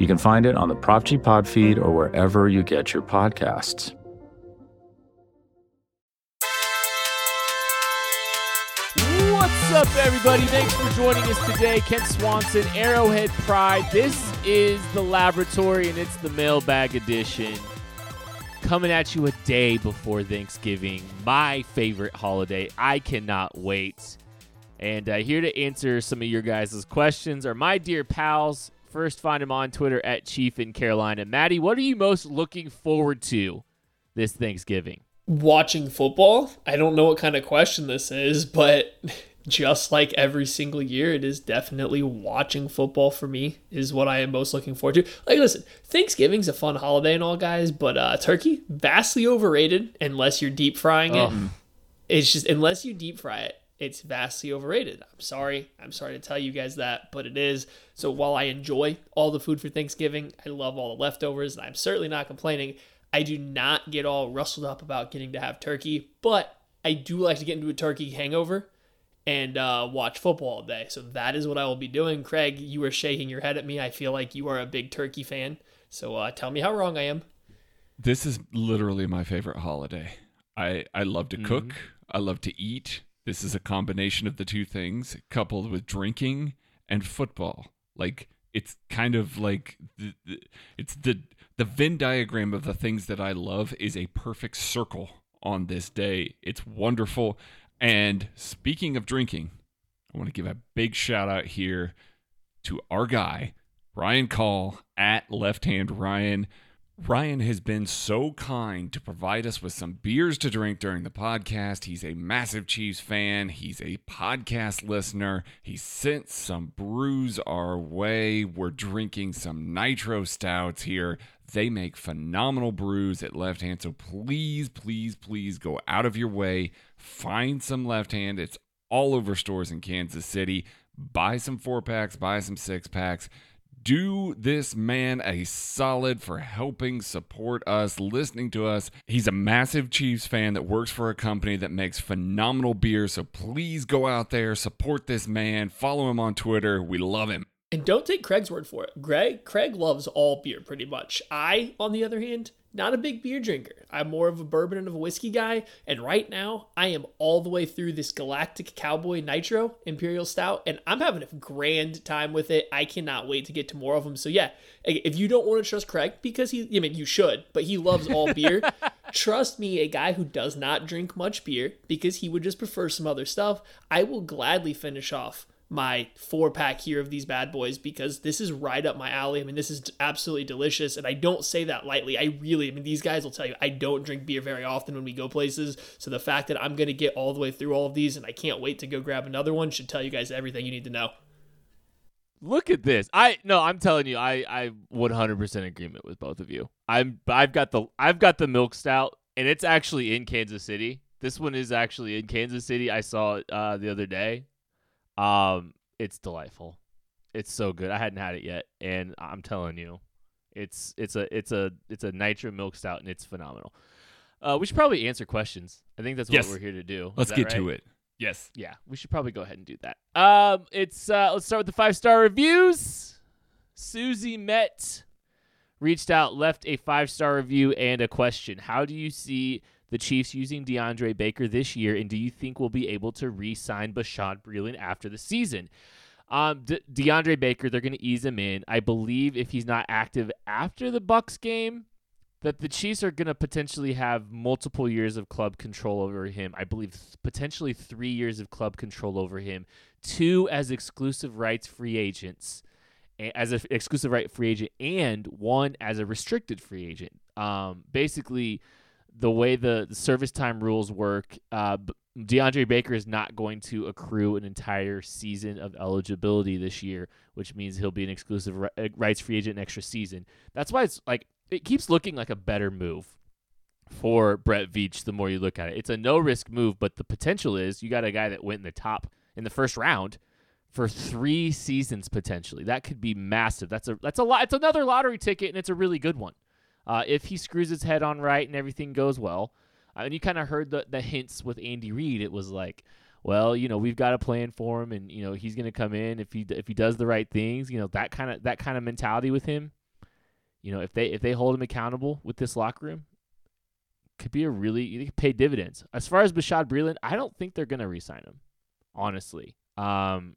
You can find it on the Prop G Pod feed or wherever you get your podcasts. What's up, everybody? Thanks for joining us today. Kent Swanson, Arrowhead Pride. This is the laboratory and it's the mailbag edition. Coming at you a day before Thanksgiving, my favorite holiday. I cannot wait. And uh, here to answer some of your guys' questions are my dear pals, First, find him on Twitter at Chief in Carolina. Maddie, what are you most looking forward to this Thanksgiving? Watching football. I don't know what kind of question this is, but just like every single year, it is definitely watching football for me is what I am most looking forward to. Like, listen, Thanksgiving's a fun holiday and all, guys, but uh, turkey vastly overrated unless you're deep frying it. Oh. It's just unless you deep fry it, it's vastly overrated. I'm sorry. I'm sorry to tell you guys that, but it is. So while I enjoy all the food for Thanksgiving, I love all the leftovers, and I'm certainly not complaining. I do not get all rustled up about getting to have turkey, but I do like to get into a turkey hangover and uh, watch football all day. So that is what I will be doing. Craig, you are shaking your head at me. I feel like you are a big turkey fan. So uh, tell me how wrong I am. This is literally my favorite holiday. I, I love to mm-hmm. cook. I love to eat. This is a combination of the two things coupled with drinking and football. Like it's kind of like the, the, it's the the Venn diagram of the things that I love is a perfect circle on this day. It's wonderful. And speaking of drinking, I want to give a big shout out here to our guy, Ryan Call at Left Hand Ryan. Ryan has been so kind to provide us with some beers to drink during the podcast. He's a massive Chiefs fan. He's a podcast listener. He sent some brews our way. We're drinking some nitro stouts here. They make phenomenal brews at Left Hand. So please, please, please go out of your way. Find some Left Hand. It's all over stores in Kansas City. Buy some four packs, buy some six packs do this man a solid for helping support us, listening to us. He's a massive Chiefs fan that works for a company that makes phenomenal beer. So please go out there, support this man, follow him on Twitter. We love him. And don't take Craig's word for it. Greg, Craig loves all beer pretty much. I, on the other hand, not a big beer drinker. I'm more of a bourbon and of a whiskey guy. And right now, I am all the way through this Galactic Cowboy Nitro Imperial Stout, and I'm having a grand time with it. I cannot wait to get to more of them. So, yeah, if you don't want to trust Craig, because he, I mean, you should, but he loves all beer, trust me, a guy who does not drink much beer because he would just prefer some other stuff, I will gladly finish off my four pack here of these bad boys because this is right up my alley. I mean, this is absolutely delicious. And I don't say that lightly. I really, I mean, these guys will tell you I don't drink beer very often when we go places. So the fact that I'm going to get all the way through all of these and I can't wait to go grab another one should tell you guys everything you need to know. Look at this. I no, I'm telling you, I I 100% agreement with both of you. I'm I've got the I've got the milk stout and it's actually in Kansas City. This one is actually in Kansas City. I saw it uh, the other day. Um, it's delightful. It's so good. I hadn't had it yet, and I'm telling you, it's it's a it's a it's a nitro milk stout, and it's phenomenal. Uh, we should probably answer questions. I think that's what yes. we're here to do. Let's get right? to it. Yes. Yeah, we should probably go ahead and do that. Um, it's uh, let's start with the five star reviews. Susie Met reached out, left a five star review and a question. How do you see the Chiefs using DeAndre Baker this year, and do you think we'll be able to re-sign Bashad Breeland after the season? Um, De- DeAndre Baker, they're going to ease him in. I believe if he's not active after the Bucks game, that the Chiefs are going to potentially have multiple years of club control over him. I believe potentially three years of club control over him, two as exclusive rights free agents, as an exclusive right free agent, and one as a restricted free agent. Um, basically the way the, service time rules work, uh, DeAndre Baker is not going to accrue an entire season of eligibility this year, which means he'll be an exclusive uh, rights free agent next season. That's why it's like it keeps looking like a better move for Brett Veach the more you look at it. It's a no risk move, but the potential is you got a guy that went in the top in the first round for three seasons potentially. That could be massive. That's a that's a lot. It's another lottery ticket, and it's a really good one. Uh, if he screws his head on right and everything goes well, uh, and you kind of heard the the hints with Andy Reid, it was like, well, you know, we've got a plan for him, and you know, he's going to come in if he if he does the right things. You know, that kind of that kind of mentality with him. You know, if they if they hold him accountable with this locker room, could be a really could pay dividends. As far as Bashad Breeland, I don't think they're going to re-sign him. Honestly, um,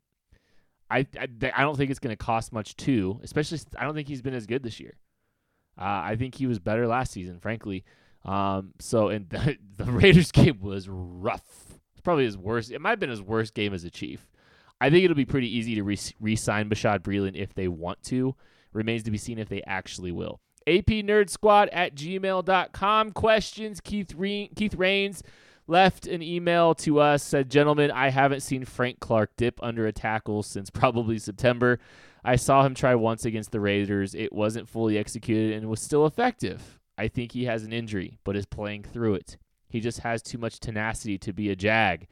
I, I, I don't think it's going to cost much too. Especially, I don't think he's been as good this year. Uh, I think he was better last season, frankly. Um, so and the, the Raiders game was rough. It's probably his worst. It might have been his worst game as a Chief. I think it'll be pretty easy to re- sign Bashad Breeland if they want to. Remains to be seen if they actually will. AP Nerd Squad at gmail.com. Questions. Keith, Re- Keith Rains left an email to us said gentlemen i haven't seen frank clark dip under a tackle since probably september i saw him try once against the raiders it wasn't fully executed and was still effective i think he has an injury but is playing through it he just has too much tenacity to be a jag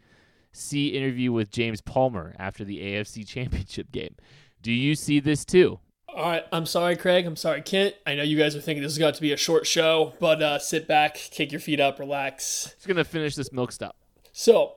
see interview with james palmer after the afc championship game do you see this too all right, I'm sorry, Craig. I'm sorry, Kent. I know you guys are thinking this is going to be a short show, but uh, sit back, kick your feet up, relax. It's gonna finish this milk stop. So,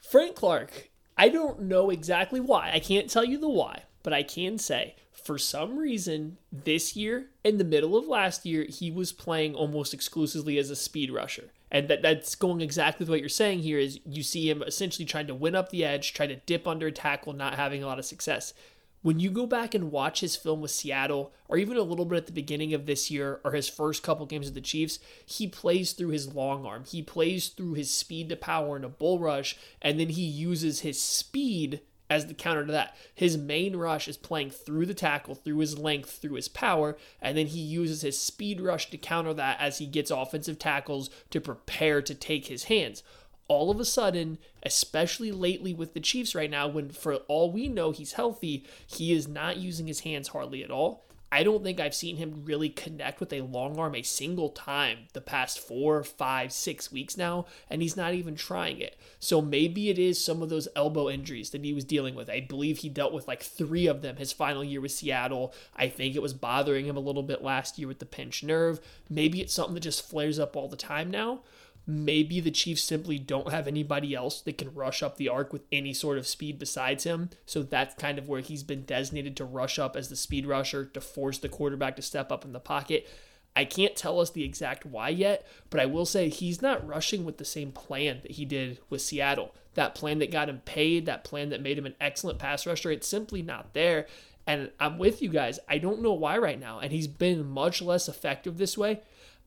Frank Clark, I don't know exactly why. I can't tell you the why, but I can say for some reason this year, in the middle of last year, he was playing almost exclusively as a speed rusher. And that, that's going exactly what you're saying here is you see him essentially trying to win up the edge, try to dip under a tackle, not having a lot of success when you go back and watch his film with Seattle, or even a little bit at the beginning of this year, or his first couple games with the Chiefs, he plays through his long arm. He plays through his speed to power in a bull rush, and then he uses his speed as the counter to that. His main rush is playing through the tackle, through his length, through his power, and then he uses his speed rush to counter that as he gets offensive tackles to prepare to take his hands all of a sudden, especially lately with the Chiefs right now, when for all we know he's healthy, he is not using his hands hardly at all. I don't think I've seen him really connect with a long arm a single time the past four, five, six weeks now, and he's not even trying it. So maybe it is some of those elbow injuries that he was dealing with. I believe he dealt with like three of them his final year with Seattle. I think it was bothering him a little bit last year with the pinched nerve. Maybe it's something that just flares up all the time now. Maybe the Chiefs simply don't have anybody else that can rush up the arc with any sort of speed besides him. So that's kind of where he's been designated to rush up as the speed rusher to force the quarterback to step up in the pocket. I can't tell us the exact why yet, but I will say he's not rushing with the same plan that he did with Seattle. That plan that got him paid, that plan that made him an excellent pass rusher, it's simply not there. And I'm with you guys. I don't know why right now. And he's been much less effective this way.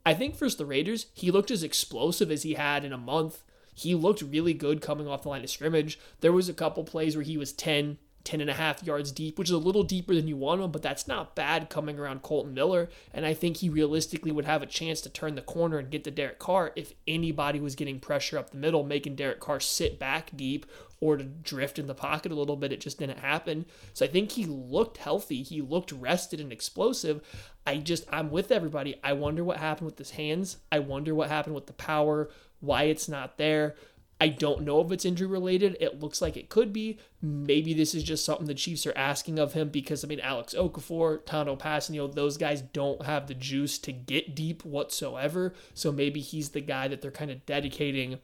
I think for the Raiders, he looked as explosive as he had in a month. He looked really good coming off the line of scrimmage. There was a couple plays where he was 10, 10 and a half yards deep, which is a little deeper than you want him, but that's not bad coming around Kolton Miller. And I think he realistically would have a chance to turn the corner and get to Derek Carr if anybody was getting pressure up the middle, making Derek Carr sit back deep or to drift in the pocket a little bit. It just didn't happen. So I think he looked healthy. He looked rested and explosive. I just, I'm with everybody. I wonder what happened with his hands. I wonder what happened with the power, why it's not there. I don't know if it's injury related. It looks like it could be. Maybe this is just something the Chiefs are asking of him because, I mean, Alex Okafor, Tanoh Kpassagnon, those guys don't have the juice to get deep whatsoever. So maybe he's the guy that they're kind of dedicating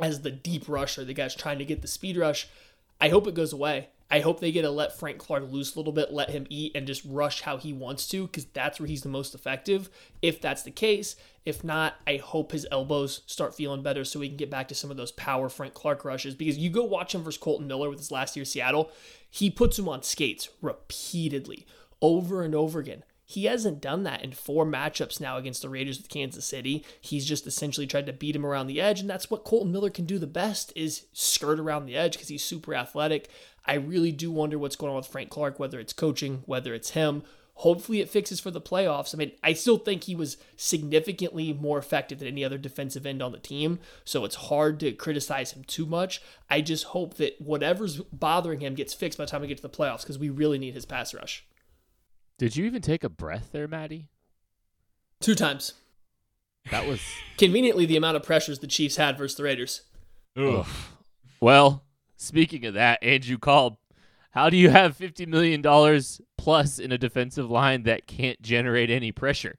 as the deep rusher, the guy's trying to get the speed rush. I hope it goes away. I hope they get to let Frank Clark loose a little bit, let him eat and just rush how he wants to, because that's where he's the most effective. If that's the case, if not, I hope his elbows start feeling better so we can get back to some of those power Frank Clark rushes. Because you go watch him versus Kolton Miller with his last year Seattle, he puts him on skates repeatedly, over and over again. He hasn't done that in four matchups now against the Raiders with Kansas City. He's just essentially tried to beat him around the edge, and that's what Kolton Miller can do the best is skirt around the edge because he's super athletic. I really do wonder what's going on with Frank Clark, whether it's coaching, whether it's him. Hopefully it fixes for the playoffs. I mean, I still think he was significantly more effective than any other defensive end on the team, so it's hard to criticize him too much. I just hope that whatever's bothering him gets fixed by the time we get to the playoffs because we really need his pass rush. Did you even take a breath there, Maddie? Two times. That was Conveniently, the amount of pressures the Chiefs had versus the Raiders. Ugh. well. Speaking of that, Andrew called. How do you have fifty million dollars plus in a defensive line that can't generate any pressure?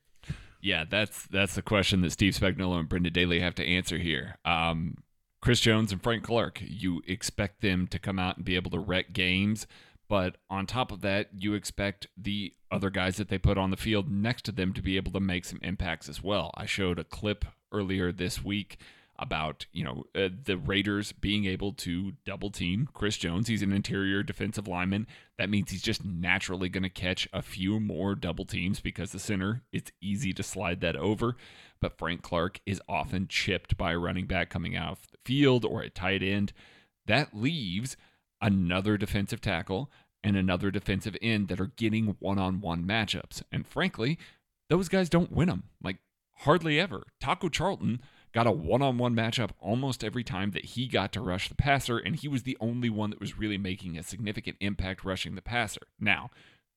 Yeah, that's that's the question that Steve Spagnuolo and Brendan Daly have to answer here. Um, Chris Jones and Frank Clark, you expect them to come out and be able to wreck games, but on top of that, you expect the other guys that they put on the field next to them to be able to make some impacts as well. I showed a clip earlier this week about you know uh, the Raiders being able to double team Chris Jones. He's an interior defensive lineman. That means he's just naturally going to catch a few more double teams because the center it's easy to slide that over. But Frank Clark is often chipped by a running back coming out of the field or a tight end. That leaves another defensive tackle and another defensive end that are getting one-on-one matchups. And frankly, those guys don't win them. Like hardly ever. Taco Charlton got a one on one matchup almost every time that he got to rush the passer, and he was the only one that was really making a significant impact rushing the passer. Now,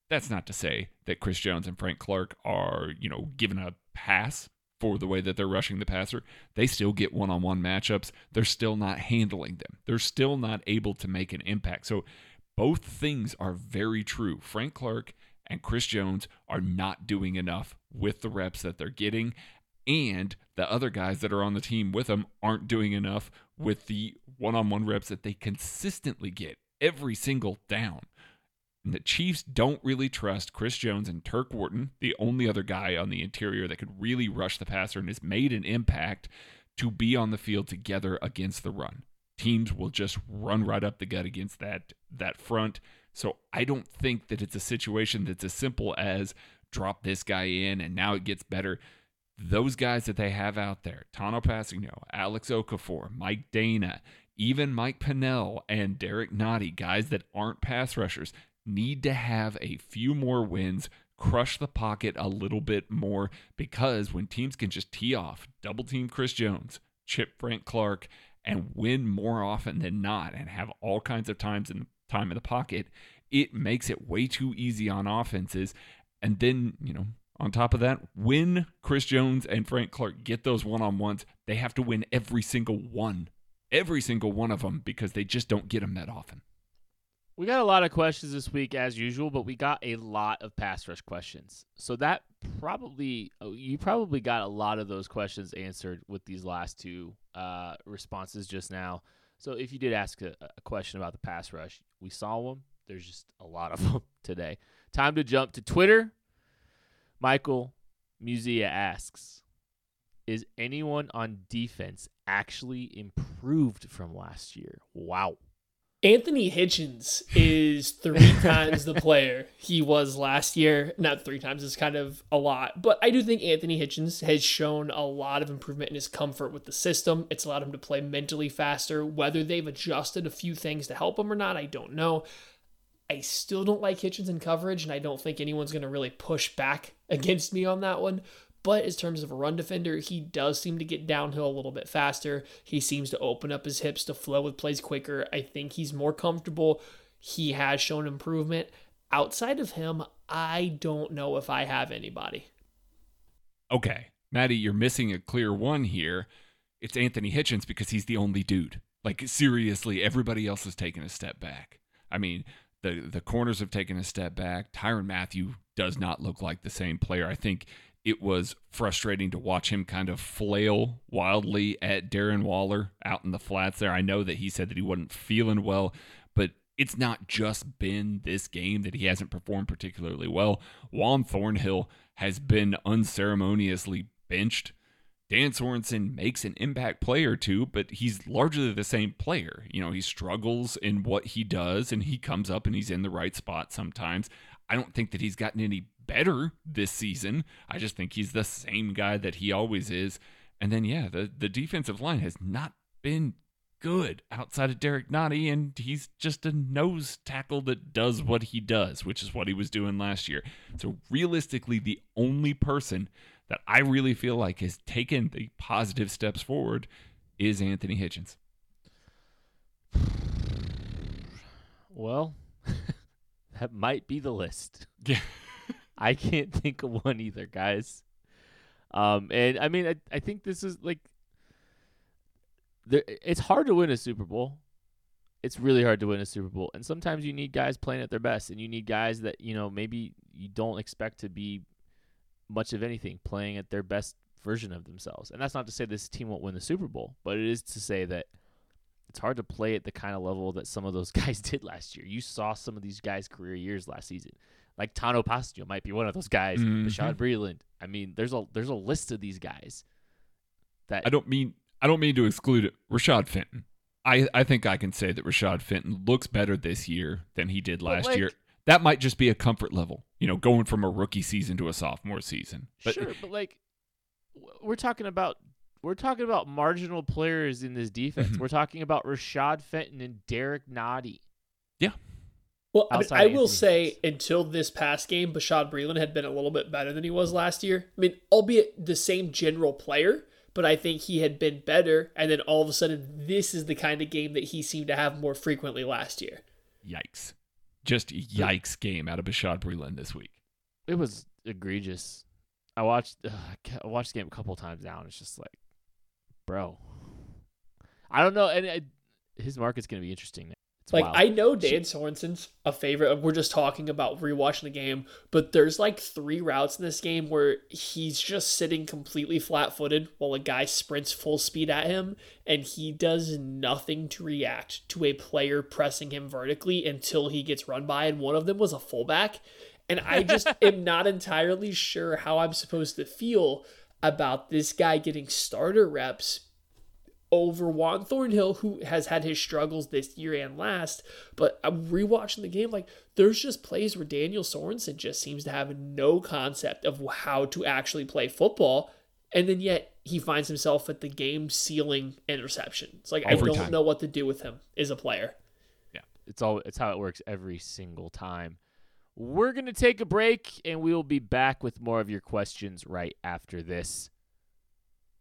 that's not to say that Chris Jones and Frank Clark are, you know, given a pass for the way that they're rushing the passer. They still get one on one matchups. They're still not handling them, they're still not able to make an impact. So, both things are very true. Frank Clark and Chris Jones are not doing enough with the reps that they're getting and the other guys that are on the team with them aren't doing enough with the one-on-one reps that they consistently get every single down. And the Chiefs don't really trust Chris Jones and Turk Wharton, the only other guy on the interior that could really rush the passer and has made an impact to be on the field together against the run. Teams will just run right up the gut against that that front. So I don't think that it's a situation that's as simple as drop this guy in and now it gets better those guys that they have out there, Tanoh Kpassagnon, Alex Okafor, Mike Danna, even Mike Pennel and Derek Nnadi, guys that aren't pass rushers, need to have a few more wins, crush the pocket a little bit more, because when teams can just tee off, double team Chris Jones, chip Frank Clark, and win more often than not, and have all kinds of times in time in the pocket, it makes it way too easy on offenses. And then, you know, on top of that, when Chris Jones and Frank Clark get those one on ones, they have to win every single one, every single one of them, because they just don't get them that often. We got a lot of questions this week, as usual, but we got a lot of pass rush questions. So that probably, oh, you probably got a lot of those questions answered with these last two uh, responses just now. So if you did ask a, a question about the pass rush, we saw them. There's just a lot of them today. Time to jump to Twitter Michael Musia asks, is anyone on defense actually improved from last year? Wow. Anthony Hitchens is three times the player he was last year. Not three times, is kind of a lot. But I do think Anthony Hitchens has shown a lot of improvement in his comfort with the system. It's allowed him to play mentally faster. Whether they've adjusted a few things to help him or not, I don't know. I still don't like Hitchens in coverage, and I don't think anyone's going to really push back against me on that one. But in terms of a run defender, he does seem to get downhill a little bit faster. He seems to open up his hips to flow with plays quicker. I think he's more comfortable. He has shown improvement. Outside of him, I don't know if I have anybody. Okay. Maddie, you're missing a clear one here. It's Anthony Hitchens because he's the only dude. Like, seriously, everybody else has taken a step back. I mean, the the corners have taken a step back. Tyrann Mathieu does not look like the same player. I think it was frustrating to watch him kind of flail wildly at Darren Waller out in the flats there. I know that he said that he wasn't feeling well, but it's not just been this game that he hasn't performed particularly well. Juan Thornhill has been unceremoniously benched Dan Sorensen makes an impact play or two, but he's largely the same player. You know, he struggles in what he does and he comes up and he's in the right spot sometimes. I don't think that he's gotten any better this season. I just think he's the same guy that he always is. And then, yeah, the, the defensive line has not been good outside of Derek Nnadi, and he's just a nose tackle that does what he does, which is what he was doing last year. So, realistically, the only person that I really feel like has taken the positive steps forward is Anthony Hitchens. Well, that might be the list. Yeah. I can't think of one either, guys. Um, and I mean, I, I think this is like, there, it's hard to win a Super Bowl. It's really hard to win a Super Bowl, and sometimes you need guys playing at their best, and you need guys that you know maybe you don't expect to be much of anything playing at their best version of themselves. And that's not to say this team won't win the Super Bowl, but it is to say that it's hard to play at the kind of level that some of those guys did last year. You saw some of these guys' career years last season. Like Tanoh Kpassagnon might be one of those guys. Mhm. Bashad Breeland. I mean, there's a there's a list of these guys that I don't mean I don't mean to exclude it. Rashad Fenton. I, I think I can say that Rashad Fenton looks better this year than he did last like- year. That might just be a comfort level, you know, going from a rookie season to a sophomore season. But sure, but like we're talking about we're talking about marginal players in this defense. Mhm. We're talking about Rashad Fenton and Derek Nnadi. Yeah. Well, I, mean, I will Anthony say until this past game, Bashad Breeland had been a little bit better than he was last year. I mean, albeit the same general player, but I think he had been better. And then all of a sudden, this is the kind of game that he seemed to have more frequently last year. yikes. Just yikes game out of Bashad Breeland this week. It was egregious. I watched ugh, I watched the game a couple times now, and it's just like, bro, I don't know. And uh, his market's gonna be interesting. It's Like. I know Dan Sorensen's a favorite. We're just talking about rewatching the game, but there's like three routes in this game where he's just sitting completely flat-footed while a guy sprints full speed at him, and he does nothing to react to a player pressing him vertically until he gets run by. And one of them was a fullback, and I just am not entirely sure how I'm supposed to feel about this guy getting starter reps over Juan Thornhill, who has had his struggles this year and last. But I'm rewatching the game, like there's just plays where Daniel Sorensen just seems to have no concept of how to actually play football, and then yet he finds himself at the game sealing interception. It's like Every I don't time. know what to do with him as a player. Yeah. It's all it's how it works every single time. We're gonna take a break, and we will be back with more of your questions right after this.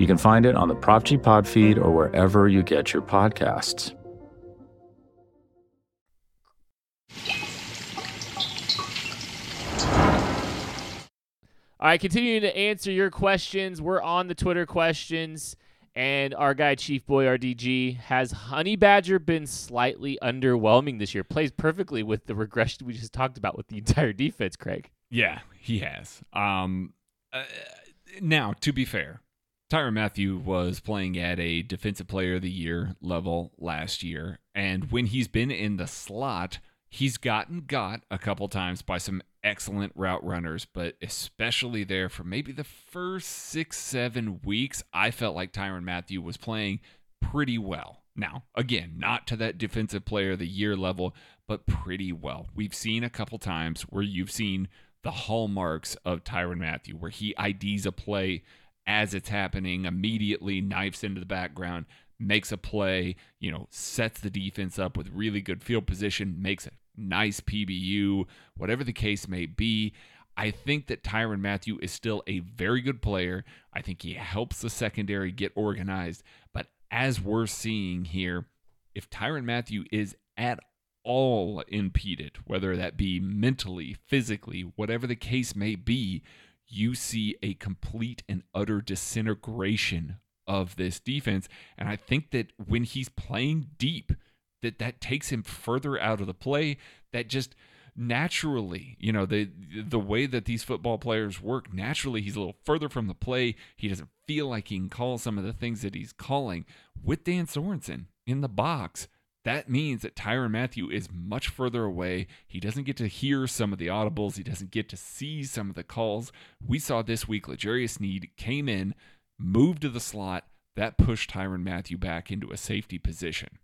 You can find it on the Prop G Pod feed or wherever you get your podcasts. All right, continuing to answer your questions. We're on the Twitter questions, and our guy Chief Boy RDG has Honey Badger been slightly underwhelming this year? Plays perfectly with the regression we just talked about with the entire defense, Craig. Yeah, he has. Um, uh, now, to be fair, Tyrann Mathieu was playing at a Defensive Player of the Year level last year, and when he's been in the slot, he's gotten got a couple times by some excellent route runners, but especially there for maybe the first six, seven weeks, I felt like Tyrann Mathieu was playing pretty well. Now, again, not to that Defensive Player of the Year level, but pretty well. We've seen a couple times where you've seen the hallmarks of Tyrann Mathieu, where he IDs a play as it's happening, immediately knifes into the background, makes a play, you know, sets the defense up with really good field position, makes a nice PBU, whatever the case may be. I think that Tyrann Mathieu is still a very good player. I think he helps the secondary get organized. But as we're seeing here, if Tyrann Mathieu is at all impeded, whether that be mentally, physically, whatever the case may be, you see a complete and utter disintegration of this defense. And I think that when he's playing deep, that that takes him further out of the play. That just naturally, you know, the the way that these football players work, naturally he's a little further from the play. He doesn't feel like he can call some of the things that he's calling with Dan Sorensen in the box that means that Tyrann Mathieu is much further away. He doesn't get to hear some of the audibles. He doesn't get to see some of the calls. We saw this week L'Jarius Sneed came in, moved to the slot. That pushed Tyrann Mathieu back into a safety position.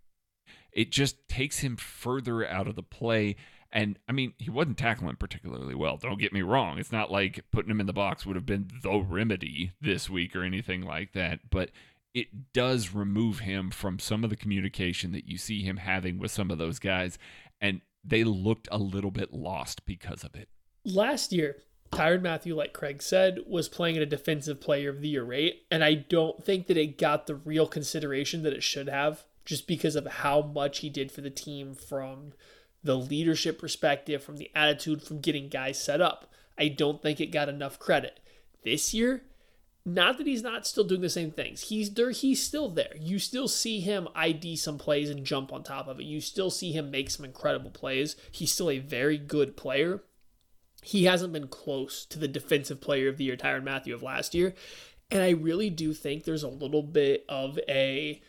It just takes him further out of the play. And I mean, he wasn't tackling particularly well. Don't get me wrong. It's not like putting him in the box would have been the remedy this week or anything like that. But it does remove him from some of the communication that you see him having with some of those guys. And they looked a little bit lost because of it. Last year, Tyrann Mathieu, like Craig said, was playing at a defensive player of the year rate. And I don't think that it got the real consideration that it should have just because of how much he did for the team from the leadership perspective, from the attitude, from getting guys set up. I don't think it got enough credit. This year, not that he's not still doing the same things. He's there. He's still there. You still see him ID some plays and jump on top of it. You still see him make some incredible plays. He's still a very good player. He hasn't been close to the defensive player of the year, Tyrann Mathieu of last year. And I really do think there's a little bit of a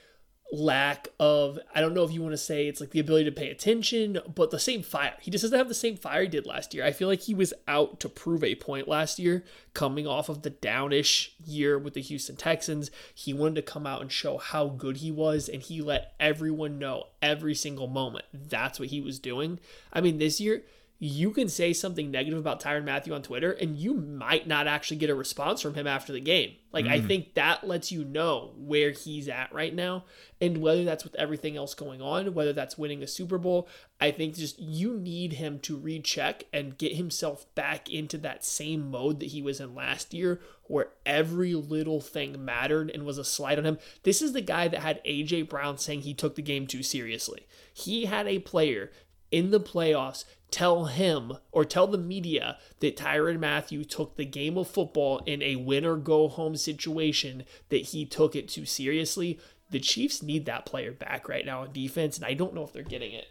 lack of I don't know if you want to say it's like the ability to pay attention, but the same fire. He just doesn't have the same fire he did last year. I feel like he was out to prove a point last year, coming off of the downish year with the Houston Texans. He wanted to come out and show how good he was, and he let everyone know every single moment that's what he was doing. I mean, this year you can say something negative about Tyrann Mathieu on Twitter and you might not actually get a response from him after the game. Like, mm. I think that lets you know where he's at right now. And whether that's with everything else going on, whether that's winning a Super Bowl, I think just you need him to recheck and get himself back into that same mode that he was in last year, where every little thing mattered and was a slide on him. This is the guy that had AJ Brown saying he took the game too seriously. He had a player in the playoffs tell him or tell the media that Tyrann Mathieu took the game of football in a win or go home situation, that he took it too seriously. The Chiefs need that player back right now on defense, and I don't know if they're getting it.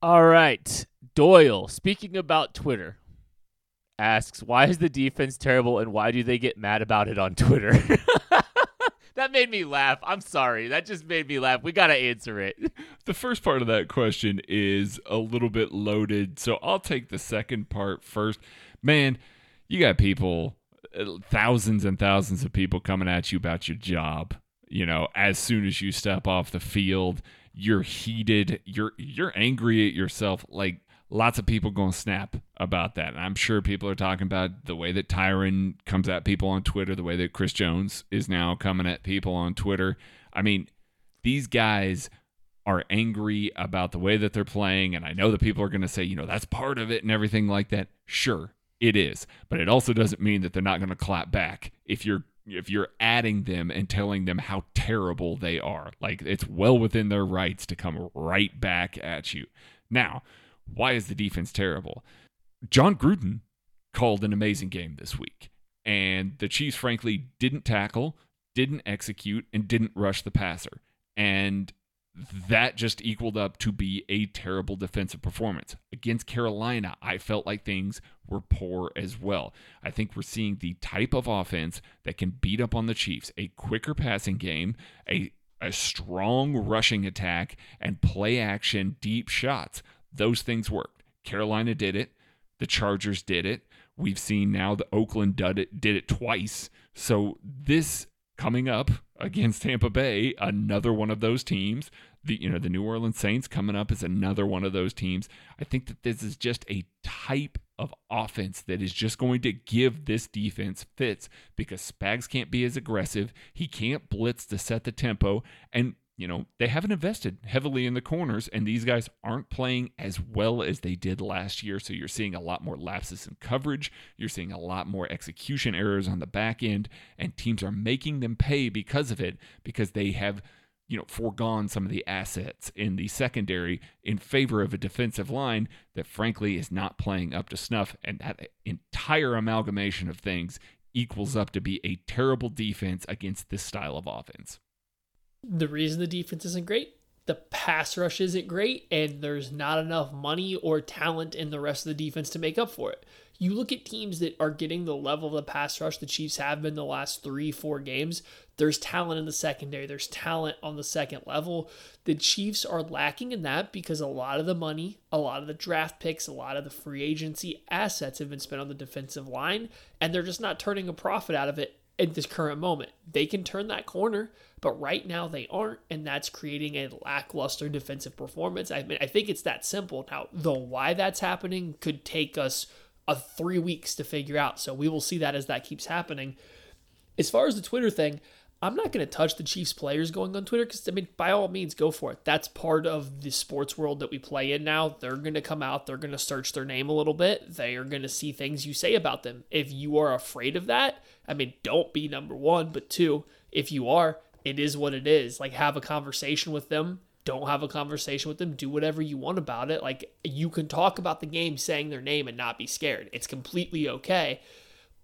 All right. Doyle, speaking about Twitter, asks, why is the defense terrible and why do they get mad about it on Twitter? that made me laugh. I'm sorry. That just made me laugh. We got to answer it. The first part of that question is a little bit loaded, so I'll take the second part first. Man, you got people, uh, thousands and thousands of people coming at you about your job. You know, as soon as you step off the field, you're heated, you're you're angry at yourself like lots of people going to snap about that. And I'm sure people are talking about the way that Tyrann comes at people on Twitter, the way that Chris Jones is now coming at people on Twitter. I mean, these guys are angry about the way that they're playing. And I know that people are going to say, you know, that's part of it and everything like that. Sure, it is. But it also doesn't mean that they're not going to clap back if you're if you're adding them and telling them how terrible they are. Like it's well within their rights to come right back at you. Now, why is the defense terrible? Jon Gruden called an amazing game this week, and the Chiefs, frankly, didn't tackle, didn't execute, and didn't rush the passer. And that just equaled up to be a terrible defensive performance. Against Carolina, I felt like things were poor as well. I think we're seeing the type of offense that can beat up on the Chiefs a quicker passing game, a, a strong rushing attack, and play action deep shots. Those things worked. Carolina did it. The Chargers did it. We've seen now the Oakland did it, did it twice. So this coming up against Tampa Bay, another one of those teams. The you know the New Orleans Saints coming up is another one of those teams. I think that this is just a type of offense that is just going to give this defense fits because Spags can't be as aggressive. He can't blitz to set the tempo and you know, they haven't invested heavily in the corners, and these guys aren't playing as well as they did last year. So you're seeing a lot more lapses in coverage. You're seeing a lot more execution errors on the back end, and teams are making them pay because of it, because they have, you know, foregone some of the assets in the secondary in favor of a defensive line that, frankly, is not playing up to snuff. And that entire amalgamation of things equals up to be a terrible defense against this style of offense the reason the defense isn't great the pass rush isn't great and there's not enough money or talent in the rest of the defense to make up for it. You look at teams that are getting the level of the pass rush the Chiefs have been the last three, four games. There's talent in the secondary, there's talent on the second level. The Chiefs are lacking in that because a lot of the money, a lot of the draft picks, a lot of the free agency assets have been spent on the defensive line, and they're just not turning a profit out of it at this current moment. They can turn that corner, but right now they aren't, and that's creating a lackluster defensive performance. I mean, I think it's that simple. Now, the why that's happening could take us a three weeks to figure out. So we will see that as that keeps happening. As far as the Twitter thing, I'm not going to touch the Chiefs players going on Twitter because, I mean, by all means, go for it. That's part of the sports world that we play in now. They're going to come out, they're going to search their name a little bit, they are going to see things you say about them. If you are afraid of that, I mean, don't be number one, but two, if you are, it is what it is. Like, have a conversation with them. Don't have a conversation with them. Do whatever you want about it. Like, you can talk about the game saying their name and not be scared. It's completely okay.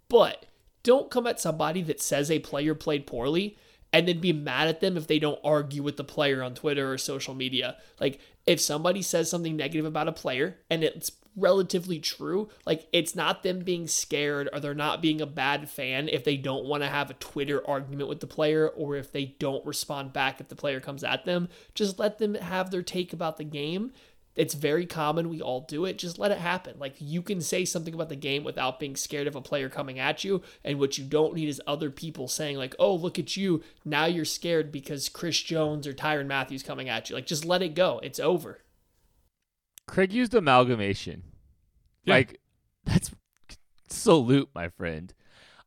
But don't come at somebody that says a player played poorly and then be mad at them if they don't argue with the player on Twitter or social media. Like if somebody says something negative about a player and it's relatively true, like it's not them being scared or they're not being a bad fan if they don't want to have a Twitter argument with the player or if they don't respond back if the player comes at them. Just let them have their take about the game it's very common. We all do it. Just let it happen. Like you can say something about the game without being scared of a player coming at you. And what you don't need is other people saying, like, oh, look at you. Now you're scared because Chris Jones or Tyrann Mathieu's coming at you. Like, just let it go. It's over. Craig used amalgamation. Yeah. Like, that's salute, my friend.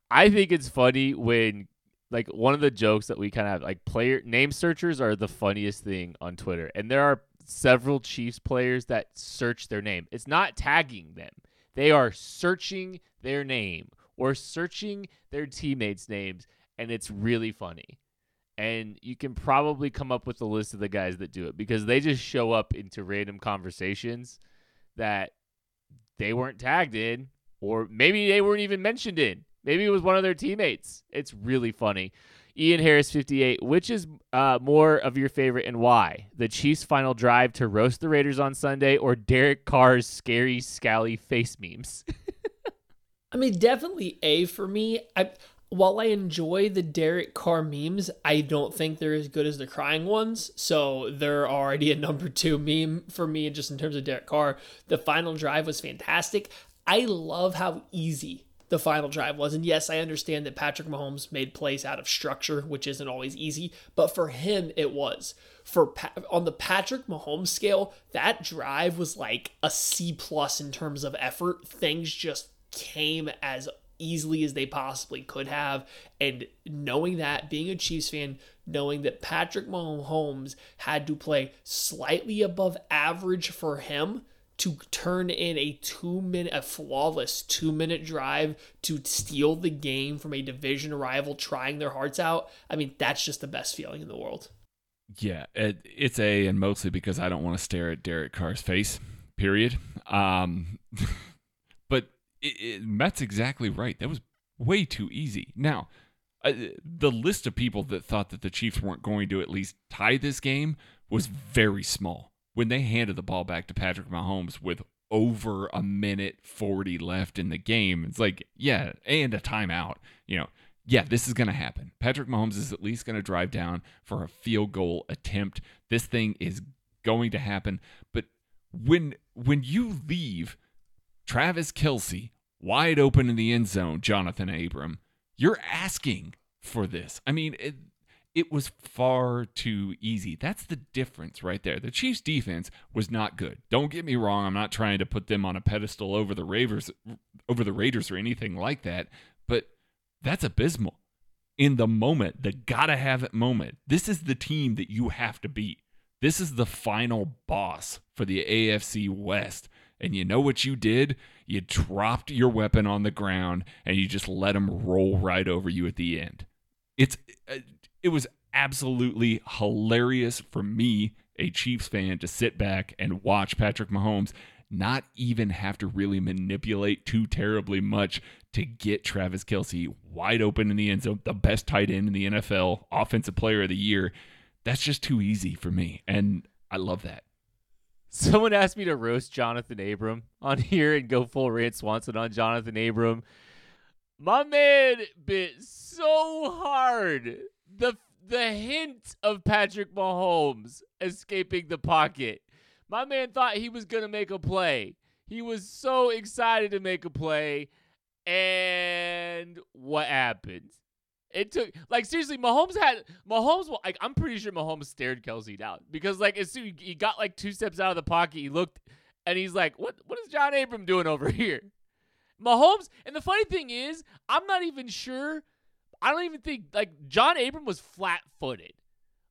I think it's funny when like one of the jokes that we kind of have like player name searchers are the funniest thing on Twitter. And there are several Chiefs players that search their name. It's not tagging them. They are searching their name or searching their teammates' names and it's really funny. And you can probably come up with a list of the guys that do it because they just show up into random conversations that they weren't tagged in or maybe they weren't even mentioned in. Maybe it was one of their teammates. It's really funny. Ian Harris, 58. Which is uh, more of your favorite and why? The Chiefs' final drive to roast the Raiders on Sunday or Derek Carr's scary, scally face memes? I mean, definitely A for me. I, while I enjoy the Derek Carr memes, I don't think they're as good as the crying ones. So they're already a number two meme for me, just in terms of Derek Carr. The final drive was fantastic. I love how easy the final drive was. And yes, I understand that Patrick Mahomes made plays out of structure, which isn't always easy, but for him, it was. For pa- on the Patrick Mahomes scale, that drive was like a C plus in terms of effort. Things just came as easily as they possibly could have. And knowing that, being a Chiefs fan, knowing that Patrick Mahomes had to play slightly above average for him to turn in a two minute, a flawless two minute drive to steal the game from a division rival trying their hearts out. I mean, that's just the best feeling in the world. Yeah, it, it's a, and mostly because I don't want to stare at Derek Carr's face, period. Um, but it, it, Matt's exactly right. That was way too easy. Now, uh, the list of people that thought that the Chiefs weren't going to at least tie this game was very small when they handed the ball back to Patrick Mahomes with over a minute 40 left in the game, it's like, yeah, and a timeout, you know, yeah, this is going to happen. Patrick Mahomes is at least going to drive down for a field goal attempt. This thing is going to happen. But when when you leave Travis Kelce wide open in the end zone, Jonathan Abram, you're asking for this. I mean, it, it was far too easy. That's the difference right there. The Chiefs defense was not good. Don't get me wrong, I'm not trying to put them on a pedestal over the Ravers over the Raiders or anything like that, but that's abysmal. in the moment, the gotta have it moment. This is the team that you have to beat. This is the final boss for the AFC West. And you know what you did? You dropped your weapon on the ground and you just let them roll right over you at the end. It's uh, it was absolutely hilarious for me, a Chiefs fan, to sit back and watch Patrick Mahomes not even have to really manipulate too terribly much to get Travis Kelce wide open in the end zone, the best tight end in the NFL, offensive player of the year. That's just too easy for me. And I love that. Someone asked me to roast Johnathan Abram on here and go full Rance Swanson on Johnathan Abram. My man bit so hard. The the hint of Patrick Mahomes escaping the pocket. My man thought he was gonna make a play. He was so excited to make a play. And what happened? It took like seriously, Mahomes had Mahomes. Like I'm pretty sure Mahomes stared Kelce down because like as soon he got like two steps out of the pocket, he looked and he's like, "What? What is John Abram doing over here?" Mahomes. And the funny thing is, I'm not even sure. I don't even think like John Abram was flat footed.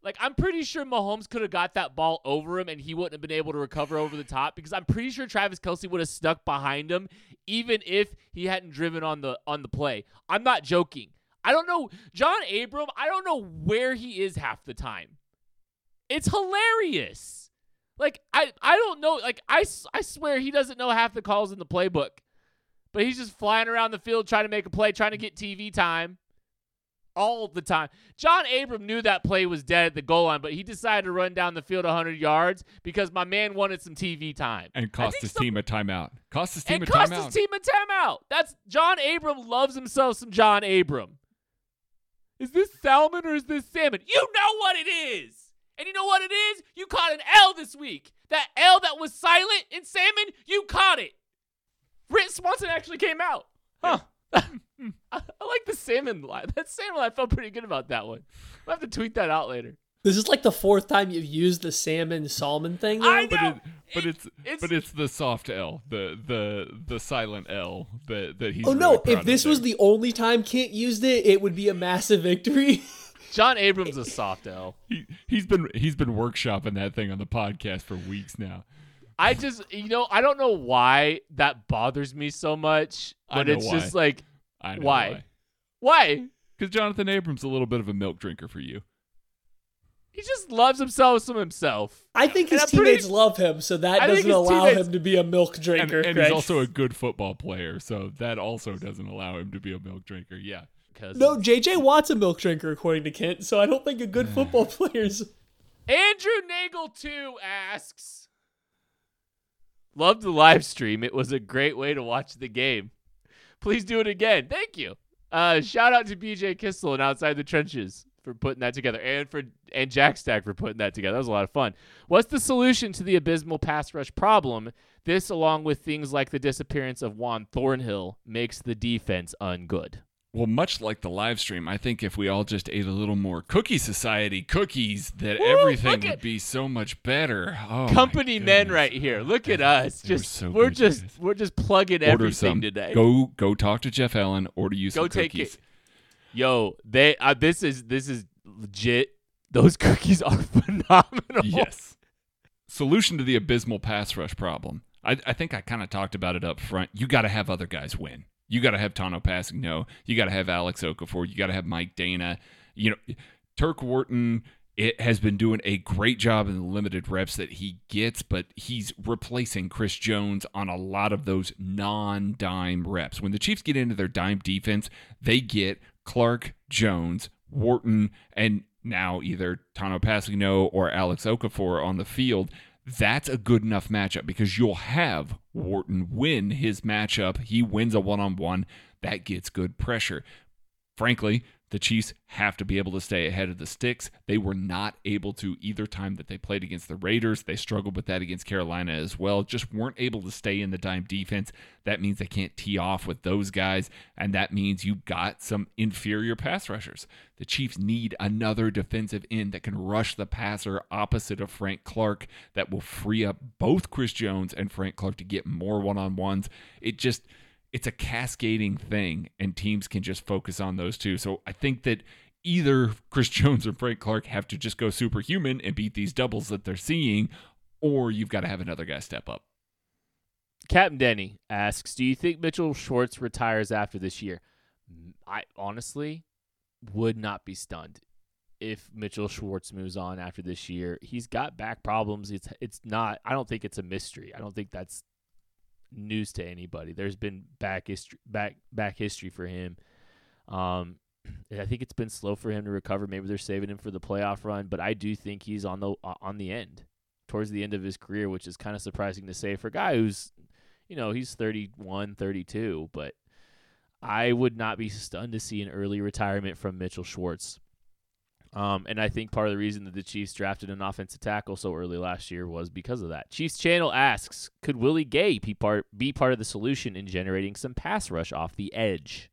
Like I'm pretty sure Mahomes could have got that ball over him and he wouldn't have been able to recover over the top because I'm pretty sure Travis Kelce would have stuck behind him even if he hadn't driven on the on the play. I'm not joking. I don't know John Abram. I don't know where he is half the time. It's hilarious. Like I I don't know. Like I I swear he doesn't know half the calls in the playbook, but he's just flying around the field trying to make a play, trying to get TV time all the time. John Abram knew that play was dead at the goal line, but he decided to run down the field 100 yards because my man wanted some TV time and cost his some, team a timeout. Cost his team a cost timeout. Cost his team a timeout. That's John Abram loves himself some John Abram. Is this salmon or is this salmon? You know what it is. And you know what it is? You caught an L this week. That L that was silent in salmon, you caught it. Rance Swanson actually came out. Huh. I, I like the salmon line. That salmon line, I felt pretty good about that one. I'll have to tweet that out later. This is like the fourth time you've used the salmon salmon thing. Though. I know, but, it, but it, it's, it's, but it's the soft L, the the the silent L that that he's. Oh really no! If this there. was the only time Kent used it, it would be a massive victory. John Abrams a soft L. He he's been he's been workshopping that thing on the podcast for weeks now. I just you know I don't know why that bothers me so much, but it's why. just like I know why? Why? Because Johnathan Abrams is a little bit of a milk drinker for you. He just loves himself some himself. I think his And I'm pretty- teammates love him, so that I doesn't allow teammates- him to be a milk drinker. and Greg. he's also a good football player, so that also doesn't allow him to be a milk drinker. Yeah. no, JJ Watt's a milk drinker according to Kent, so I don't think a good football player's. Andrew Nagel too asks. Loved the live stream. It was a great way to watch the game. Please do it again. Thank you. Uh, shout out to BJ Kissel and Outside the Trenches for putting that together, and for and Jack Stack for putting that together. That was a lot of fun. What's the solution to the abysmal pass rush problem? This, along with things like the disappearance of Juan Thornhill, makes the defense ungood. Well, much like the live stream, I think if we all just ate a little more Cookie Society cookies, that Woo, everything would be so much better. Oh, Company men right here. Look at us. They Just so we're just we're just plugging Order everything some. today. Go go talk to Jeff Allen. Order you some Go take cookies. it. Yo, they uh, this is this is legit. Those cookies are phenomenal. Yes. Solution to the abysmal pass rush problem. I, I think I kind of talked about it up front. You got to have other guys win. You got to have Tanoh Kpassagnon. You got to have Alex Okafor. You got to have Mike Danna. You know, Turk Wharton. It has been doing a great job in the limited reps that he gets, but he's replacing Chris Jones on a lot of those non-dime reps. When the Chiefs get into their dime defense, they get Clark Jones, Wharton, and now either Tanoh Kpassagnon or Alex Okafor on the field. That's a good enough matchup because you'll have Wharton win his matchup. He wins a one on one. That gets good pressure. Frankly, the Chiefs have to be able to stay ahead of the sticks. They were not able to either time that they played against the Raiders. They struggled with that against Carolina as well. Just weren't able to stay in the dime defense. That means they can't tee off with those guys, and that means you got some inferior pass rushers. The Chiefs need another defensive end that can rush the passer opposite of Frank Clark that will free up both Chris Jones and Frank Clark to get more one on ones. It just it's a cascading thing, and teams can just focus on those two. So I think that either Chris Jones or Frank Clark have to just go superhuman and beat these doubles that they're seeing, or you've got to have another guy step up. Captain Denny asks, "Do you think Mitchell Schwartz retires after this year?" I honestly would not be stunned if Mitchell Schwartz moves on after this year. He's got back problems. It's it's not. I don't think it's a mystery. I don't think that's news to anybody. There's been back history back back history for him. Um, I think it's been slow for him to recover. Maybe they're saving him for the playoff run, but I do think he's on the uh, on the end, towards the end of his career, which is kind of surprising to say for a guy who's, you know, he's 31, 32, but I would not be stunned to see an early retirement from Mitchell Schwartz. Um, and I think part of the reason that the Chiefs drafted an offensive tackle so early last year was because of that. Chiefs Channel asks, could Willie Gay be part be part of the solution in generating some pass rush off the edge?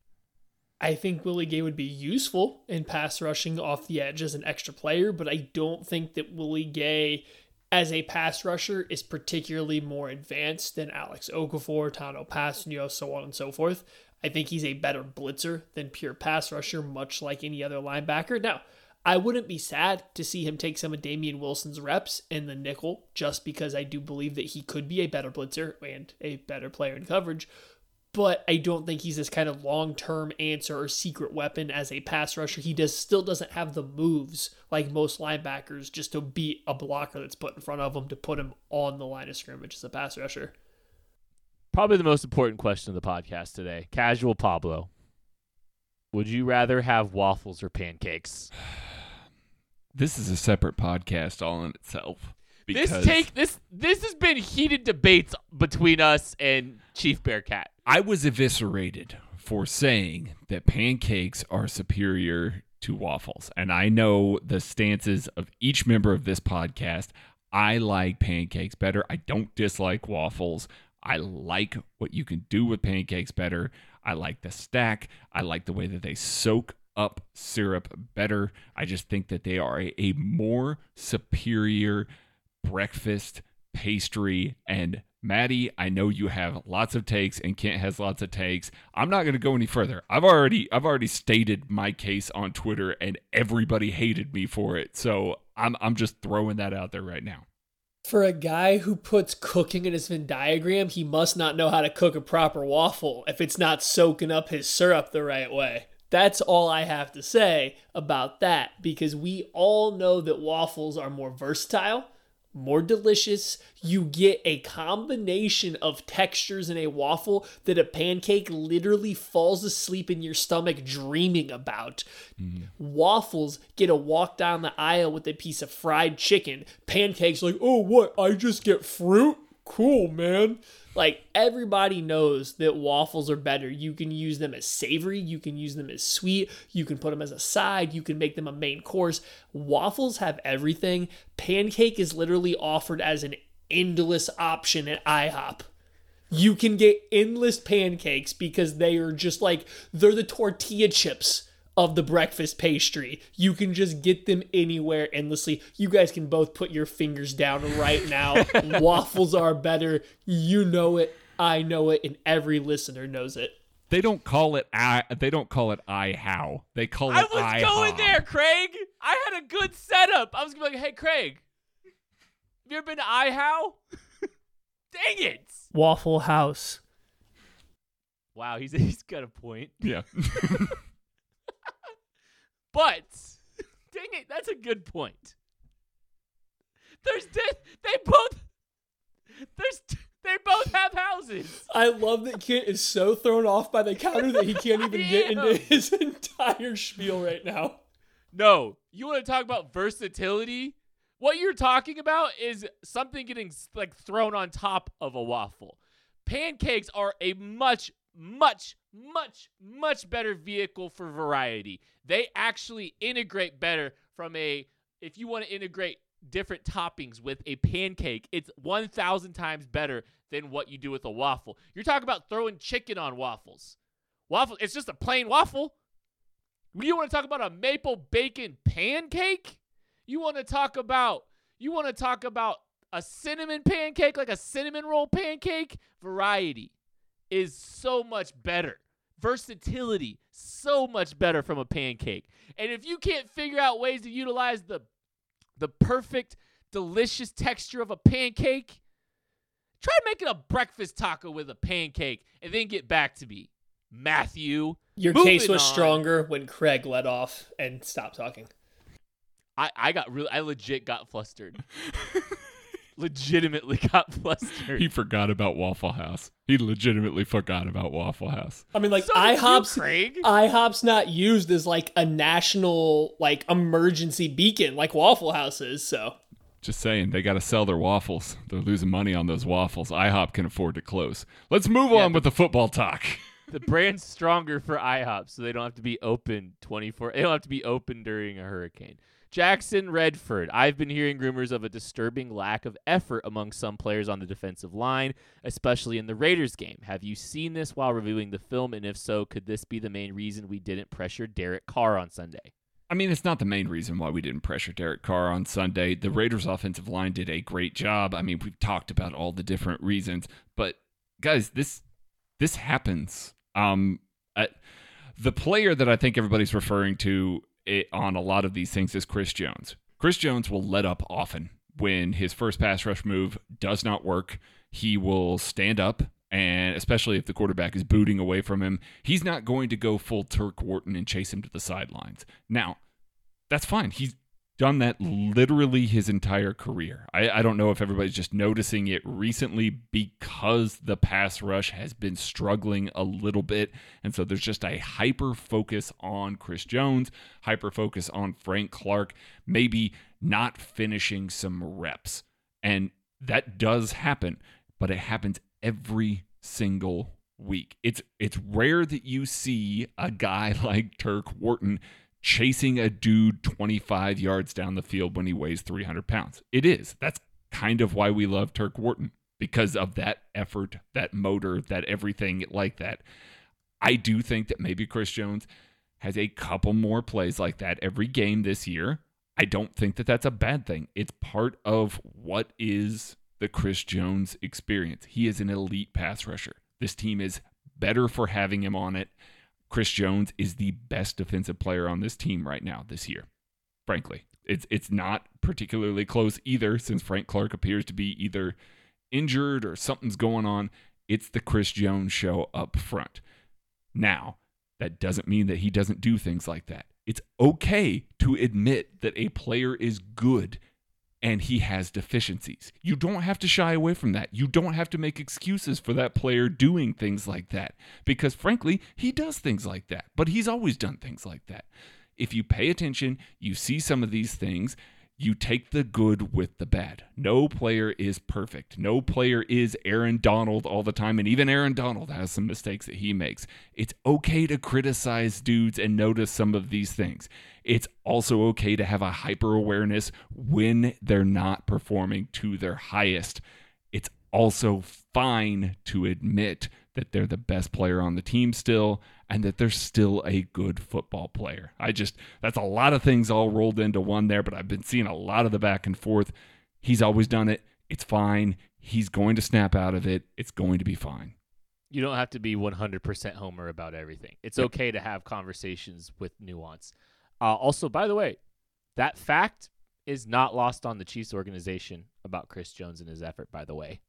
I think Willie Gay would be useful in pass rushing off the edge as an extra player, but I don't think that Willie Gay as a pass rusher is particularly more advanced than Alex Okafor, Tanoh Kpassagnon, so on and so forth. I think he's a better blitzer than pure pass rusher, much like any other linebacker. Now, I wouldn't be sad to see him take some of Damien Wilson's reps in the nickel, just because I do believe that he could be a better blitzer and a better player in coverage. But I don't think he's this kind of long term answer or secret weapon as a pass rusher. He does still doesn't have the moves like most linebackers just to beat a blocker that's put in front of him to put him on the line of scrimmage as a pass rusher. Probably the most important question of the podcast today. Casual Pablo. Would you rather have waffles or pancakes? This is a separate podcast all in itself. This take this this has been heated debates between us and Chief Bearcat. I was eviscerated for saying that pancakes are superior to waffles. And I know the stances of each member of this podcast. I like pancakes better. I don't dislike waffles. I like what you can do with pancakes better. I like the stack. I like the way that they soak up syrup better. I just think that they are a, a more superior breakfast pastry. And Maddie, I know you have lots of takes, and Kent has lots of takes. I'm not going to go any further. I've already I've already stated my case on Twitter, and everybody hated me for it. So I'm I'm just throwing that out there right now. For a guy who puts cooking in his Venn diagram, he must not know how to cook a proper waffle if it's not soaking up his syrup the right way. That's all I have to say about that because we all know that waffles are more versatile, more delicious. You get a combination of textures in a waffle that a pancake literally falls asleep in your stomach dreaming about. Mm-hmm. Waffles get a walk down the aisle with a piece of fried chicken. Pancakes, like, oh, what? I just get fruit? Cool, man. Like everybody knows that waffles are better. You can use them as savory, you can use them as sweet, you can put them as a side, you can make them a main course. Waffles have everything. Pancake is literally offered as an endless option at IHOP. You can get endless pancakes because they are just like they're the tortilla chips of the breakfast pastry. You can just get them anywhere endlessly. You guys can both put your fingers down right now. Waffles are better. You know it. I know it, and every listener knows it. They don't call it I. They don't call it I how. They call it I was I going there, Craig. I had a good setup. I was gonna be like, "Hey, Craig, have you ever been to I how?" Dang it! Waffle House. Wow, he's he's got a point. Yeah. But dang it, that's a good point. There's they, they both there's they both have houses. I love that Kent is so thrown off by the counter that he can't even get into his entire spiel right now. No, you want to talk about versatility? What you're talking about is something getting like thrown on top of a waffle. Pancakes are a much much, much, much better vehicle for variety. They actually integrate better from a, if you want to integrate different toppings with a pancake, it's 1,000 times better than what you do with a waffle. You're talking about throwing chicken on waffles. Waffle, it's just a plain waffle. You want to talk about a maple bacon pancake? You want to talk about you want to talk about a cinnamon pancake like a cinnamon roll pancake? Variety is so much better. Versatility, so much better from a pancake. And if you can't figure out ways to utilize the the perfect, delicious texture of a pancake, try making a breakfast taco with a pancake and then get back to me. Matthew. Your Moving case was on. stronger when Craig let off and stopped talking. I, I got really I legit got flustered. Legitimately got flustered. He forgot about Waffle House. He legitimately forgot about Waffle House. I mean, like So did you, IHOP's Craig. IHOP's not used as like a national like emergency beacon like Waffle House is. So Just saying, they got to sell their waffles. They're losing money on those waffles. IHOP can afford to close. Let's move Yeah, on with the football talk. the brand's stronger for IHOP, so they don't have to be open 24. They don't have to be open during a hurricane. Jackson Redford. I've been hearing rumors of a disturbing lack of effort among some players on the defensive line, especially in the Raiders game. Have you seen this while reviewing the film? And if so, could this be the main reason we didn't pressure Derek Carr on Sunday? I mean, it's not the main reason why we didn't pressure Derek Carr on Sunday. The Raiders' offensive line did a great job. I mean, we've talked about all the different reasons, but guys, this this happens. Um, I, the player that I think everybody's referring to it, on a lot of these things is Chris Jones. Chris Jones will let up often when his first pass rush move does not work. He will stand up, and especially if the quarterback is booting away from him, he's not going to go full Turk Wharton and chase him to the sidelines. Now, that's fine. He's done that literally his entire career. I, I don't know if everybody's just noticing it recently because the pass rush has been struggling a little bit. And so there's just a hyper focus on Chris Jones, hyper focus on Frank Clark, maybe not finishing some reps. And that does happen, but it happens every single week. It's it's rare that you see a guy like Turk Wharton chasing a dude 25 yards down the field when he weighs 300 pounds. It is. That's kind of why we love Turk Wharton because of that effort, that motor, that everything like that. I do think that maybe Chris Jones has a couple more plays like that every game this year. I don't think that that's a bad thing. It's part of what is the Chris Jones experience. He is an elite pass rusher. This team is better for having him on it. Chris Jones is the best defensive player on this team right now this year. Frankly, it's it's not particularly close either since Frank Clark appears to be either injured or something's going on. It's the Chris Jones show up front. Now, that doesn't mean that he doesn't do things like that. It's okay to admit that a player is good and he has deficiencies. You don't have to shy away from that. You don't have to make excuses for that player doing things like that because, frankly, he does things like that, but he's always done things like that. If you pay attention, you see some of these things, you take the good with the bad. No player is perfect. No player is Aaron Donald all the time. And even Aaron Donald has some mistakes that he makes. It's okay to criticize dudes and notice some of these things. It's also okay to have a hyper awareness when they're not performing to their highest. It's also fine to admit that they're the best player on the team still and that they're still a good football player. I just, that's a lot of things all rolled into one there, but I've been seeing a lot of the back and forth. He's always done it. It's fine. He's going to snap out of it. It's going to be fine. You don't have to be 100% Homer about everything. It's okay to have conversations with nuance. Uh, also, by the way, that fact is not lost on the Chiefs organization about Chris Jones and his effort, by the way.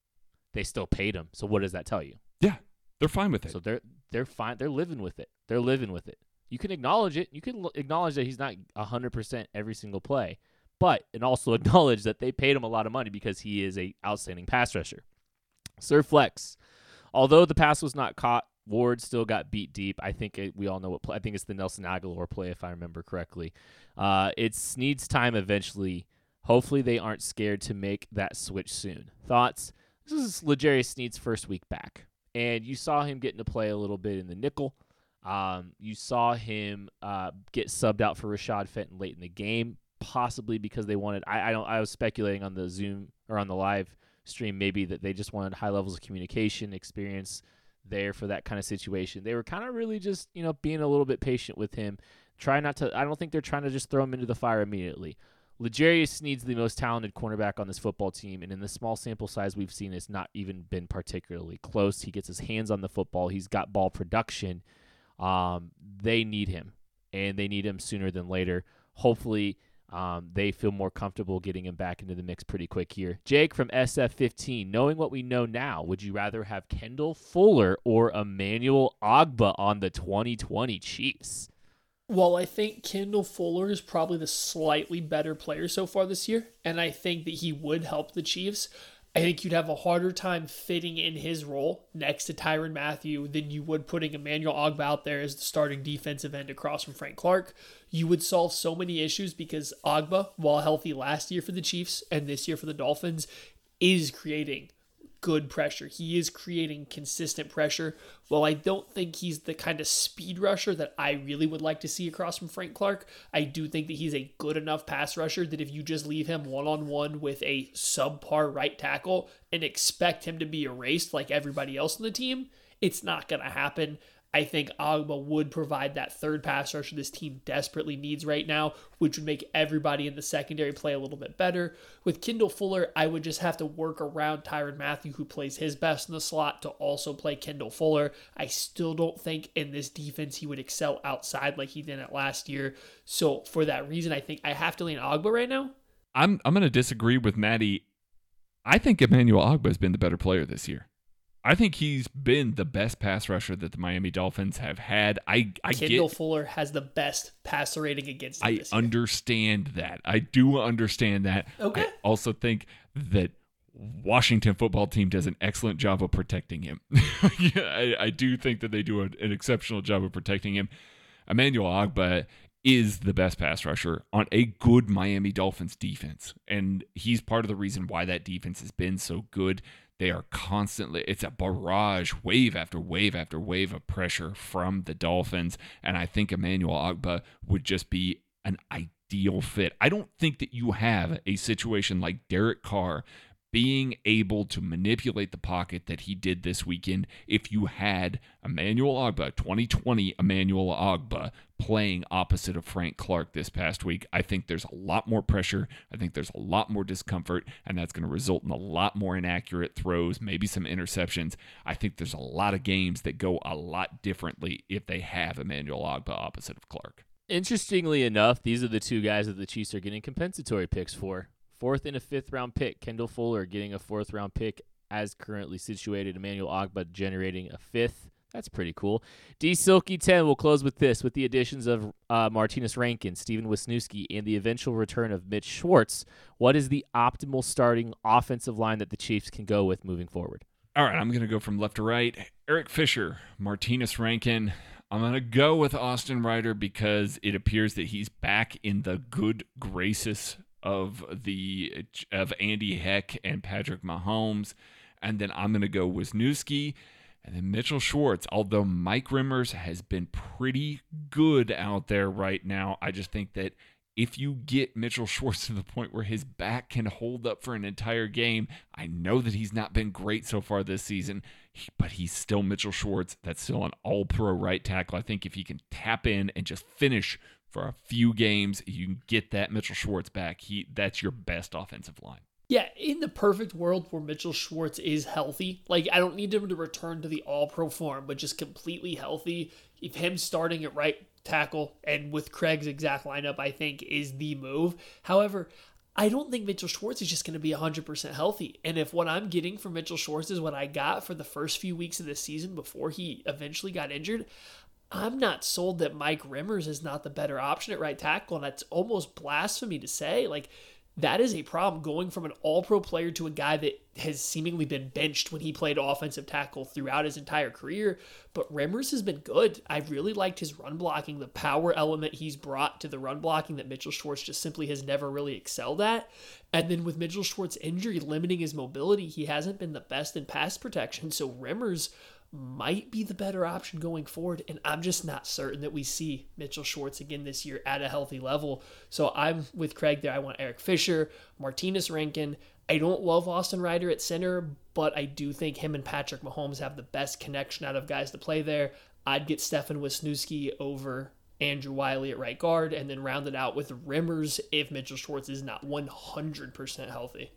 They still paid him. So what does that tell you? Yeah, they're fine with it. So they're they're fine. They're living with it. They're living with it. You can acknowledge it. You can l- acknowledge that he's not 100% every single play, but and also acknowledge that they paid him a lot of money because he is a outstanding pass rusher. Sir Flex, although the pass was not caught, Ward still got beat deep. I think it, we all know what play. I think it's the Nelson Agholor play, if I remember correctly. Uh, it's needs time eventually. Hopefully, they aren't scared to make that switch soon. Thoughts? This is L'Jarius Sneed's first week back, and you saw him getting to play a little bit in the nickel. Um, you saw him uh, get subbed out for Rashad Fenton late in the game, possibly because they wanted. I, I don't. I was speculating on the Zoom or on the live stream, maybe that they just wanted high levels of communication experience there for that kind of situation. They were kind of really just you know being a little bit patient with him. Try not to. I don't think they're trying to just throw him into the fire immediately. L'Jarius Sneed's the most talented cornerback on this football team, and in the small sample size we've seen, it's not even been particularly close. He gets his hands on the football. He's got ball production. Um, they need him, and they need him sooner than later. Hopefully, um, they feel more comfortable getting him back into the mix pretty quick here. Jake from SF15, knowing what we know now, would you rather have Kendall Fuller or Emmanuel Ogbah on the 2020 Chiefs? Well, I think Kendall Fuller is probably the slightly better player so far this year, and I think that he would help the Chiefs. I think you'd have a harder time fitting in his role next to Tyrann Mathieu than you would putting Emmanuel Ogbah out there as the starting defensive end across from Frank Clark. You would solve so many issues because Ogbah, while healthy last year for the Chiefs and this year for the Dolphins, is creating good pressure. He is creating consistent pressure. While I don't think he's the kind of speed rusher that I really would like to see across from Frank Clark, I do think that he's a good enough pass rusher that if you just leave him one on one with a subpar right tackle and expect him to be erased like everybody else on the team, it's not going to happen. I think Ogbah would provide that third pass rusher this team desperately needs right now, which would make everybody in the secondary play a little bit better. With Kendall Fuller, I would just have to work around Tyrann Mathieu, who plays his best in the slot, to also play Kendall Fuller. I still don't think in this defense he would excel outside like he did it last year. So for that reason, I think I have to lean Ogbah right now. I'm I'm to disagree with Maddie. I think Emmanuel Ogbah has been the better player this year. I think he's been the best pass rusher that the Miami Dolphins have had. I, I Kendall get, Fuller has the best passer rating against. I understand that. I do understand that. Okay. I also think that Washington football team does an excellent job of protecting him. yeah, I, I, do think that they do a, an exceptional job of protecting him. Emmanuel Ogbah is the best pass rusher on a good Miami Dolphins defense. And he's part of the reason why that defense has been so good. They are constantly, it's a barrage, wave after wave after wave of pressure from the Dolphins. And I think Emmanuel Ogbah would just be an ideal fit. I don't think that you have a situation like Derek Carr being able to manipulate the pocket that he did this weekend if you had Emmanuel Ogbah, 2020 Emmanuel Ogbah, playing opposite of Frank Clark this past week. I think there's a lot more pressure. I think there's a lot more discomfort, and that's going to result in a lot more inaccurate throws, maybe some interceptions. I think there's a lot of games that go a lot differently if they have Emmanuel Ogbah opposite of Clark. Interestingly enough, these are the two guys that the Chiefs are getting compensatory picks for fourth and a fifth round pick. Kendall Fuller getting a fourth round pick as currently situated. Emmanuel Ogbah generating a fifth. That's pretty cool. D Silky 10 will close with this with the additions of uh, Martinas Rankin, Stefen Wisniewski, and the eventual return of Mitch Schwartz. What is the optimal starting offensive line that the Chiefs can go with moving forward? All right, I'm going to go from left to right. Eric Fisher, Martinas Rankin. I'm going to go with Austin Reiter because it appears that he's back in the good graces of the of Andy Heck and Patrick Mahomes, and then I'm going to go Wisniewski and then Mitchell Schwartz. Although Mike Remmers has been pretty good out there right now, I just think that if you get Mitchell Schwartz to the point where his back can hold up for an entire game, I know that he's not been great so far this season, but he's still Mitchell Schwartz. That's still an all pro right tackle. I think if he can tap in and just finish for a few games, you can get that Mitchell Schwartz back. He that's your best offensive line. Yeah, in the perfect world where Mitchell Schwartz is healthy, like I don't need him to return to the all pro form, but just completely healthy. If him starting at right tackle and with Craig's exact lineup, I think is the move. However, I don't think Mitchell Schwartz is just going to be 100% healthy. And if what I'm getting from Mitchell Schwartz is what I got for the first few weeks of the season before he eventually got injured, I'm not sold that Mike Remmers is not the better option at right tackle. And that's almost blasphemy to say. Like, that is a problem going from an all pro player to a guy that has seemingly been benched when he played offensive tackle throughout his entire career. But Remmers has been good. I really liked his run blocking, the power element he's brought to the run blocking that Mitchell Schwartz just simply has never really excelled at. And then with Mitchell Schwartz injury limiting his mobility, he hasn't been the best in pass protection. So Remmers might be the better option going forward. And I'm just not certain that we see Mitchell Schwartz again this year at a healthy level. So I'm with Craig there. I want Eric Fisher, Martinas Rankin. I don't love Austin Reiter at center, but I do think him and Patrick Mahomes have the best connection out of guys to play there. I'd get Stefen Wisniewski over Andrew Wylie at right guard, and then rounded out with Remmers if Mitchell Schwartz is not 100% healthy.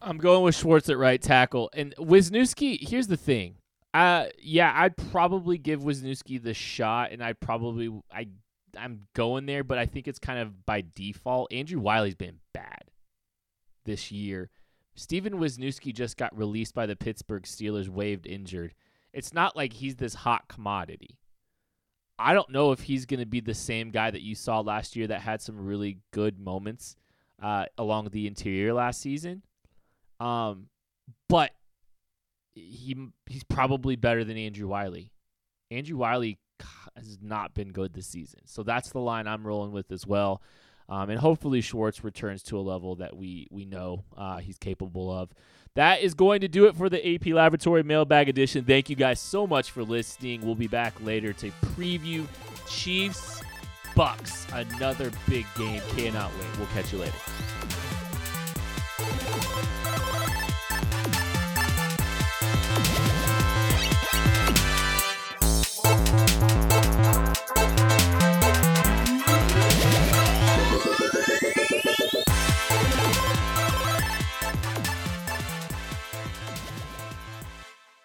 I'm going with Schwartz at right tackle. And Wisniewski, here's the thing. Uh yeah, I'd probably give Wisniewski the shot and I'd probably I I'm going there, but I think it's kind of by default. Andrew Wylie's been bad this year. Stefen Wisniewski just got released by the Pittsburgh Steelers, waived injured. It's not like he's this hot commodity. I don't know if he's going to be the same guy that you saw last year that had some really good moments uh, along the interior last season. Um, but he he's probably better than Andrew Wylie. Andrew Wylie has not been good this season, so that's the line I'm rolling with as well. Um, and hopefully Schwartz returns to a level that we we know uh, he's capable of. That is going to do it for the AP Laboratory Mailbag Edition. Thank you guys so much for listening. We'll be back later to preview Chiefs Bucks, another big game. Cannot wait. We'll catch you later.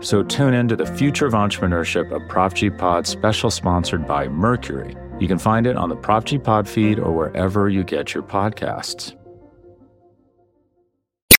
So tune in to the Future of Entrepreneurship, a Prop G Pod special sponsored by Mercury. You can find it on the Prop G Pod feed or wherever you get your podcasts.